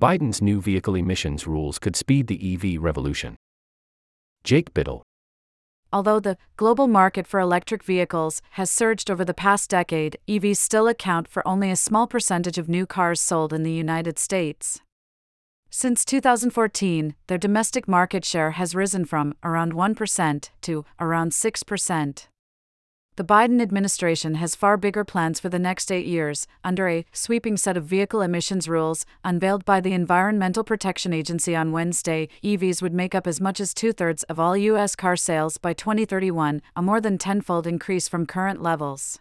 Biden's new vehicle emissions rules could speed the EV revolution. Jake Bittle. Although the global market for electric vehicles has surged over the past decade, EVs still account for only a small percentage of new cars sold in the United States. Since 2014, their domestic market share has risen from around 1% to around 6% the Biden administration has far bigger plans for the next eight years, under a sweeping set of vehicle emissions rules unveiled by the Environmental Protection Agency on Wednesday. EVs would make up as much as two thirds of all U.S. car sales by 2031, a more than tenfold increase from current levels.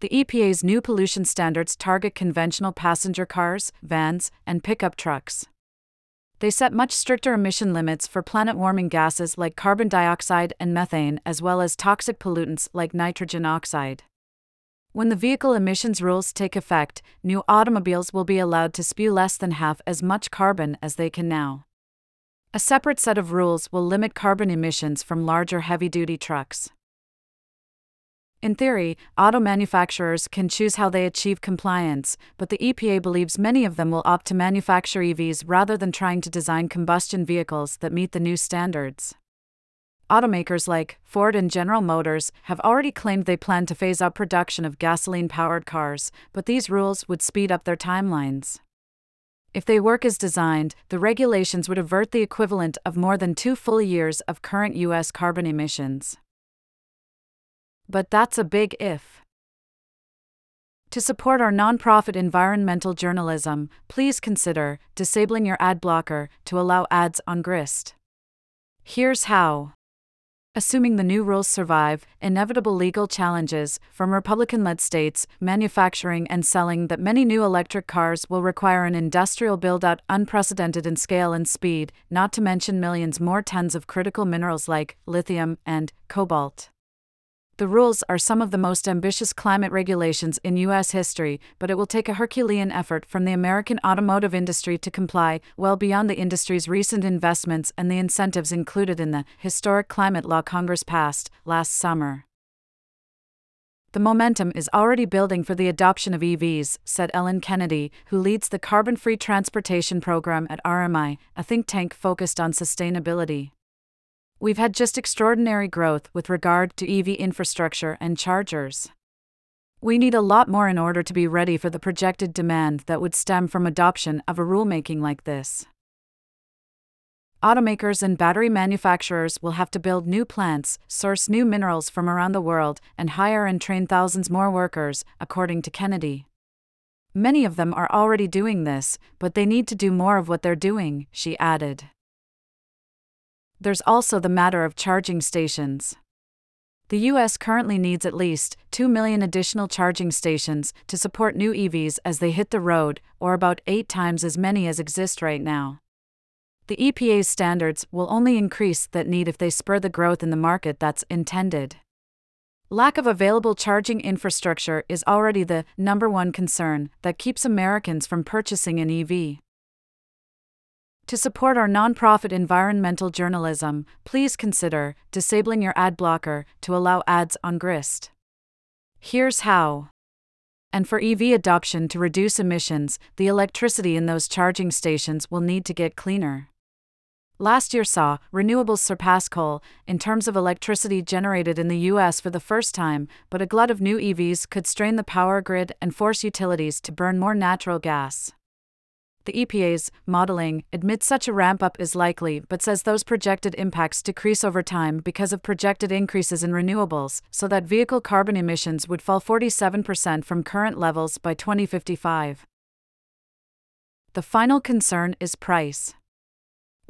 The EPA's new pollution standards target conventional passenger cars, vans, and pickup trucks. They set much stricter emission limits for planet warming gases like carbon dioxide and methane, as well as toxic pollutants like nitrogen oxide. When the vehicle emissions rules take effect, new automobiles will be allowed to spew less than half as much carbon as they can now. A separate set of rules will limit carbon emissions from larger heavy duty trucks. In theory, auto manufacturers can choose how they achieve compliance, but the EPA believes many of them will opt to manufacture EVs rather than trying to design combustion vehicles that meet the new standards. Automakers like Ford and General Motors have already claimed they plan to phase out production of gasoline powered cars, but these rules would speed up their timelines. If they work as designed, the regulations would avert the equivalent of more than two full years of current U.S. carbon emissions but that's a big if. To support our nonprofit environmental journalism, please consider disabling your ad blocker to allow ads on Grist. Here's how. Assuming the new rules survive, inevitable legal challenges from Republican led states, manufacturing and selling that many new electric cars will require an industrial build out unprecedented in scale and speed, not to mention millions more tons of critical minerals like lithium and cobalt. The rules are some of the most ambitious climate regulations in U.S. history, but it will take a Herculean effort from the American automotive industry to comply, well beyond the industry's recent investments and the incentives included in the historic climate law Congress passed last summer. The momentum is already building for the adoption of EVs, said Ellen Kennedy, who leads the Carbon Free Transportation Program at RMI, a think tank focused on sustainability. We've had just extraordinary growth with regard to EV infrastructure and chargers. We need a lot more in order to be ready for the projected demand that would stem from adoption of a rulemaking like this. Automakers and battery manufacturers will have to build new plants, source new minerals from around the world, and hire and train thousands more workers, according to Kennedy. Many of them are already doing this, but they need to do more of what they're doing, she added there's also the matter of charging stations. The US currently needs at least 2 million additional charging stations to support new EVs as they hit the road, or about 8 times as many as exist right now. The EPA's standards will only increase that need if they spur the growth in the market that's intended. Lack of available charging infrastructure is already the number one concern that keeps Americans from purchasing an EV. To support our nonprofit environmental journalism, please consider disabling your ad blocker to allow ads on Grist. Here's how. And for EV adoption to reduce emissions, the electricity in those charging stations will need to get cleaner. Last year saw renewables surpass coal in terms of electricity generated in the U.S. for the first time, but a glut of new EVs could strain the power grid and force utilities to burn more natural gas. The EPA's modeling admits such a ramp up is likely but says those projected impacts decrease over time because of projected increases in renewables, so that vehicle carbon emissions would fall 47% from current levels by 2055. The final concern is price.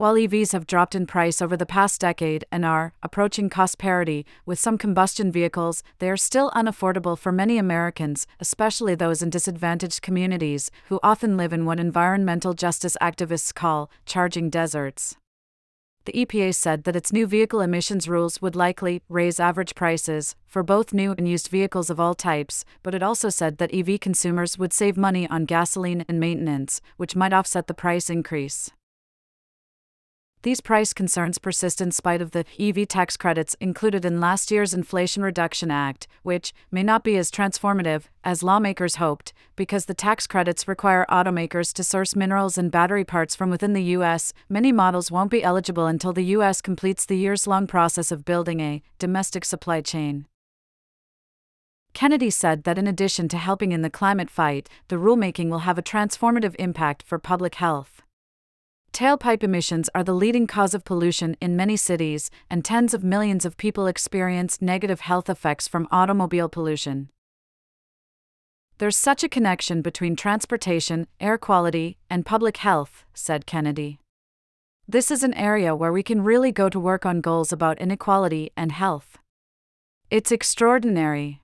While EVs have dropped in price over the past decade and are approaching cost parity with some combustion vehicles, they are still unaffordable for many Americans, especially those in disadvantaged communities who often live in what environmental justice activists call charging deserts. The EPA said that its new vehicle emissions rules would likely raise average prices for both new and used vehicles of all types, but it also said that EV consumers would save money on gasoline and maintenance, which might offset the price increase. These price concerns persist in spite of the EV tax credits included in last year's Inflation Reduction Act, which may not be as transformative as lawmakers hoped, because the tax credits require automakers to source minerals and battery parts from within the U.S. Many models won't be eligible until the U.S. completes the years long process of building a domestic supply chain. Kennedy said that in addition to helping in the climate fight, the rulemaking will have a transformative impact for public health. Tailpipe emissions are the leading cause of pollution in many cities, and tens of millions of people experience negative health effects from automobile pollution. There's such a connection between transportation, air quality, and public health, said Kennedy. This is an area where we can really go to work on goals about inequality and health. It's extraordinary.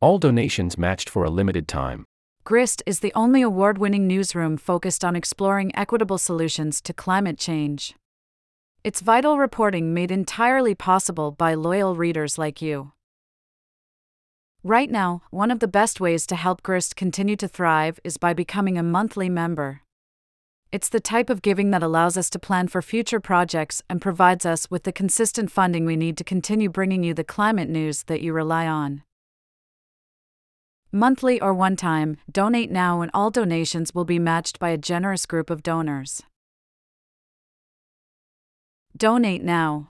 All donations matched for a limited time. GRIST is the only award winning newsroom focused on exploring equitable solutions to climate change. It's vital reporting made entirely possible by loyal readers like you. Right now, one of the best ways to help GRIST continue to thrive is by becoming a monthly member. It's the type of giving that allows us to plan for future projects and provides us with the consistent funding we need to continue bringing you the climate news that you rely on monthly or one time, donate now and all donations will be matched by a generous group of donors. Donate now.